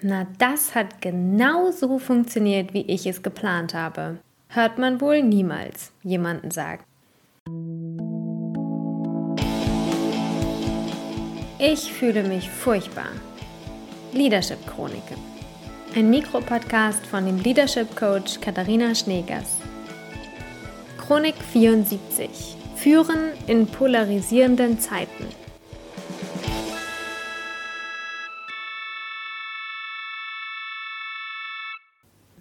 Na, das hat genau so funktioniert, wie ich es geplant habe. Hört man wohl niemals jemanden sagen. Ich fühle mich furchtbar. Leadership Chroniken. Ein Mikropodcast von dem Leadership Coach Katharina Schneegers. Chronik 74. Führen in polarisierenden Zeiten.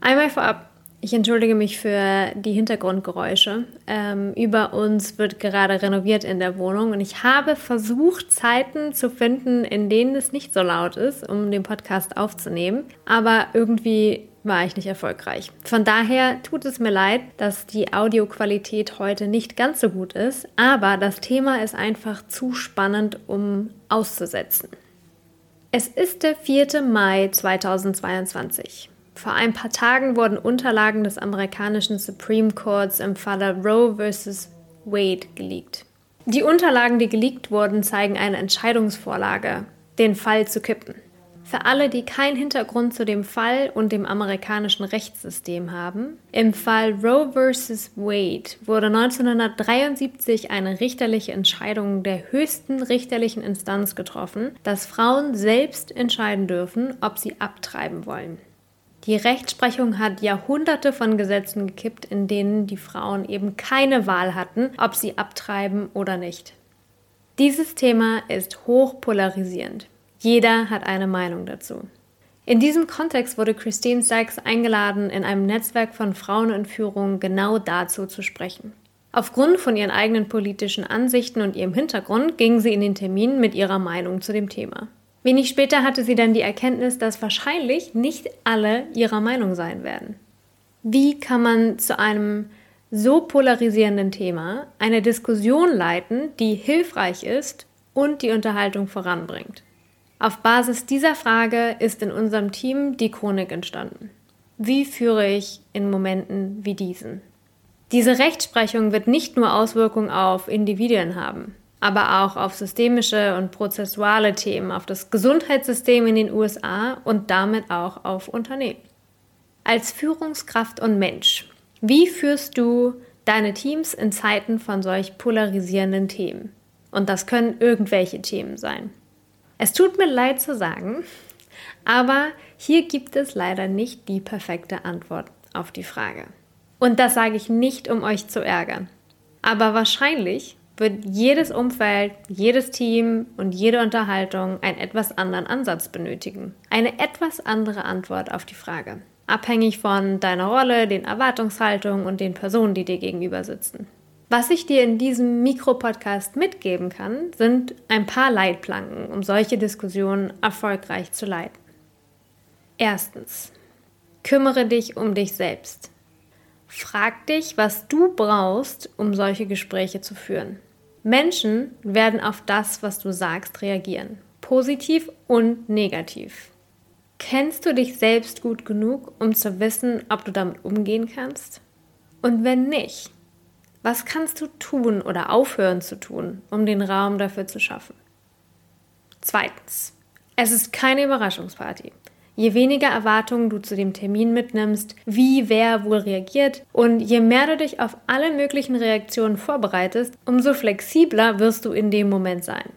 Einmal vorab, ich entschuldige mich für die Hintergrundgeräusche. Ähm, über uns wird gerade renoviert in der Wohnung und ich habe versucht, Zeiten zu finden, in denen es nicht so laut ist, um den Podcast aufzunehmen. Aber irgendwie war ich nicht erfolgreich. Von daher tut es mir leid, dass die Audioqualität heute nicht ganz so gut ist, aber das Thema ist einfach zu spannend, um auszusetzen. Es ist der 4. Mai 2022. Vor ein paar Tagen wurden Unterlagen des amerikanischen Supreme Courts im Falle Roe vs. Wade geleakt. Die Unterlagen, die geleakt wurden, zeigen eine Entscheidungsvorlage, den Fall zu kippen. Für alle, die keinen Hintergrund zu dem Fall und dem amerikanischen Rechtssystem haben, im Fall Roe vs. Wade wurde 1973 eine richterliche Entscheidung der höchsten richterlichen Instanz getroffen, dass Frauen selbst entscheiden dürfen, ob sie abtreiben wollen. Die Rechtsprechung hat Jahrhunderte von Gesetzen gekippt, in denen die Frauen eben keine Wahl hatten, ob sie abtreiben oder nicht. Dieses Thema ist hoch polarisierend. Jeder hat eine Meinung dazu. In diesem Kontext wurde Christine Sachs eingeladen, in einem Netzwerk von Frauen in Führung genau dazu zu sprechen. Aufgrund von ihren eigenen politischen Ansichten und ihrem Hintergrund ging sie in den Termin mit ihrer Meinung zu dem Thema. Wenig später hatte sie dann die Erkenntnis, dass wahrscheinlich nicht alle ihrer Meinung sein werden. Wie kann man zu einem so polarisierenden Thema eine Diskussion leiten, die hilfreich ist und die Unterhaltung voranbringt? Auf Basis dieser Frage ist in unserem Team die Chronik entstanden. Wie führe ich in Momenten wie diesen? Diese Rechtsprechung wird nicht nur Auswirkungen auf Individuen haben aber auch auf systemische und prozessuale Themen, auf das Gesundheitssystem in den USA und damit auch auf Unternehmen. Als Führungskraft und Mensch, wie führst du deine Teams in Zeiten von solch polarisierenden Themen? Und das können irgendwelche Themen sein. Es tut mir leid zu sagen, aber hier gibt es leider nicht die perfekte Antwort auf die Frage. Und das sage ich nicht, um euch zu ärgern. Aber wahrscheinlich wird jedes Umfeld, jedes Team und jede Unterhaltung einen etwas anderen Ansatz benötigen. Eine etwas andere Antwort auf die Frage. Abhängig von deiner Rolle, den Erwartungshaltungen und den Personen, die dir gegenüber sitzen. Was ich dir in diesem Mikropodcast mitgeben kann, sind ein paar Leitplanken, um solche Diskussionen erfolgreich zu leiten. Erstens. Kümmere dich um dich selbst. Frag dich, was du brauchst, um solche Gespräche zu führen. Menschen werden auf das, was du sagst, reagieren. Positiv und negativ. Kennst du dich selbst gut genug, um zu wissen, ob du damit umgehen kannst? Und wenn nicht, was kannst du tun oder aufhören zu tun, um den Raum dafür zu schaffen? Zweitens, es ist keine Überraschungsparty. Je weniger Erwartungen du zu dem Termin mitnimmst, wie wer wohl reagiert und je mehr du dich auf alle möglichen Reaktionen vorbereitest, umso flexibler wirst du in dem Moment sein.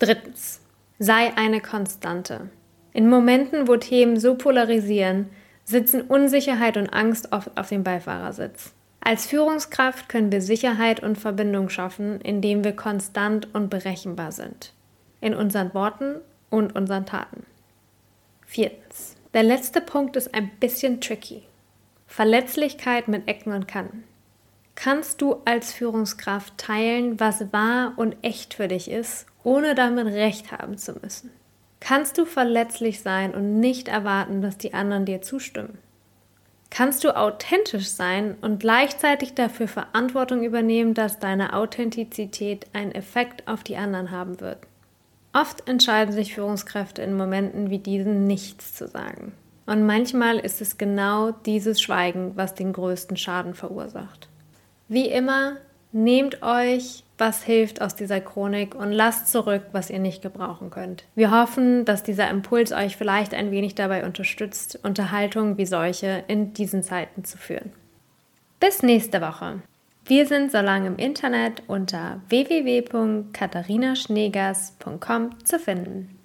Drittens, sei eine Konstante. In Momenten, wo Themen so polarisieren, sitzen Unsicherheit und Angst oft auf dem Beifahrersitz. Als Führungskraft können wir Sicherheit und Verbindung schaffen, indem wir konstant und berechenbar sind. In unseren Worten und unseren Taten. Viertens. Der letzte Punkt ist ein bisschen tricky. Verletzlichkeit mit Ecken und Kanten. Kannst du als Führungskraft teilen, was wahr und echt für dich ist, ohne damit recht haben zu müssen? Kannst du verletzlich sein und nicht erwarten, dass die anderen dir zustimmen? Kannst du authentisch sein und gleichzeitig dafür Verantwortung übernehmen, dass deine Authentizität einen Effekt auf die anderen haben wird? Oft entscheiden sich Führungskräfte in Momenten wie diesen nichts zu sagen. Und manchmal ist es genau dieses Schweigen, was den größten Schaden verursacht. Wie immer Nehmt euch, was hilft aus dieser Chronik und lasst zurück, was ihr nicht gebrauchen könnt. Wir hoffen, dass dieser Impuls euch vielleicht ein wenig dabei unterstützt, Unterhaltungen wie solche in diesen Zeiten zu führen. Bis nächste Woche. Wir sind so lange im Internet unter www.katharinaschneegers.com zu finden.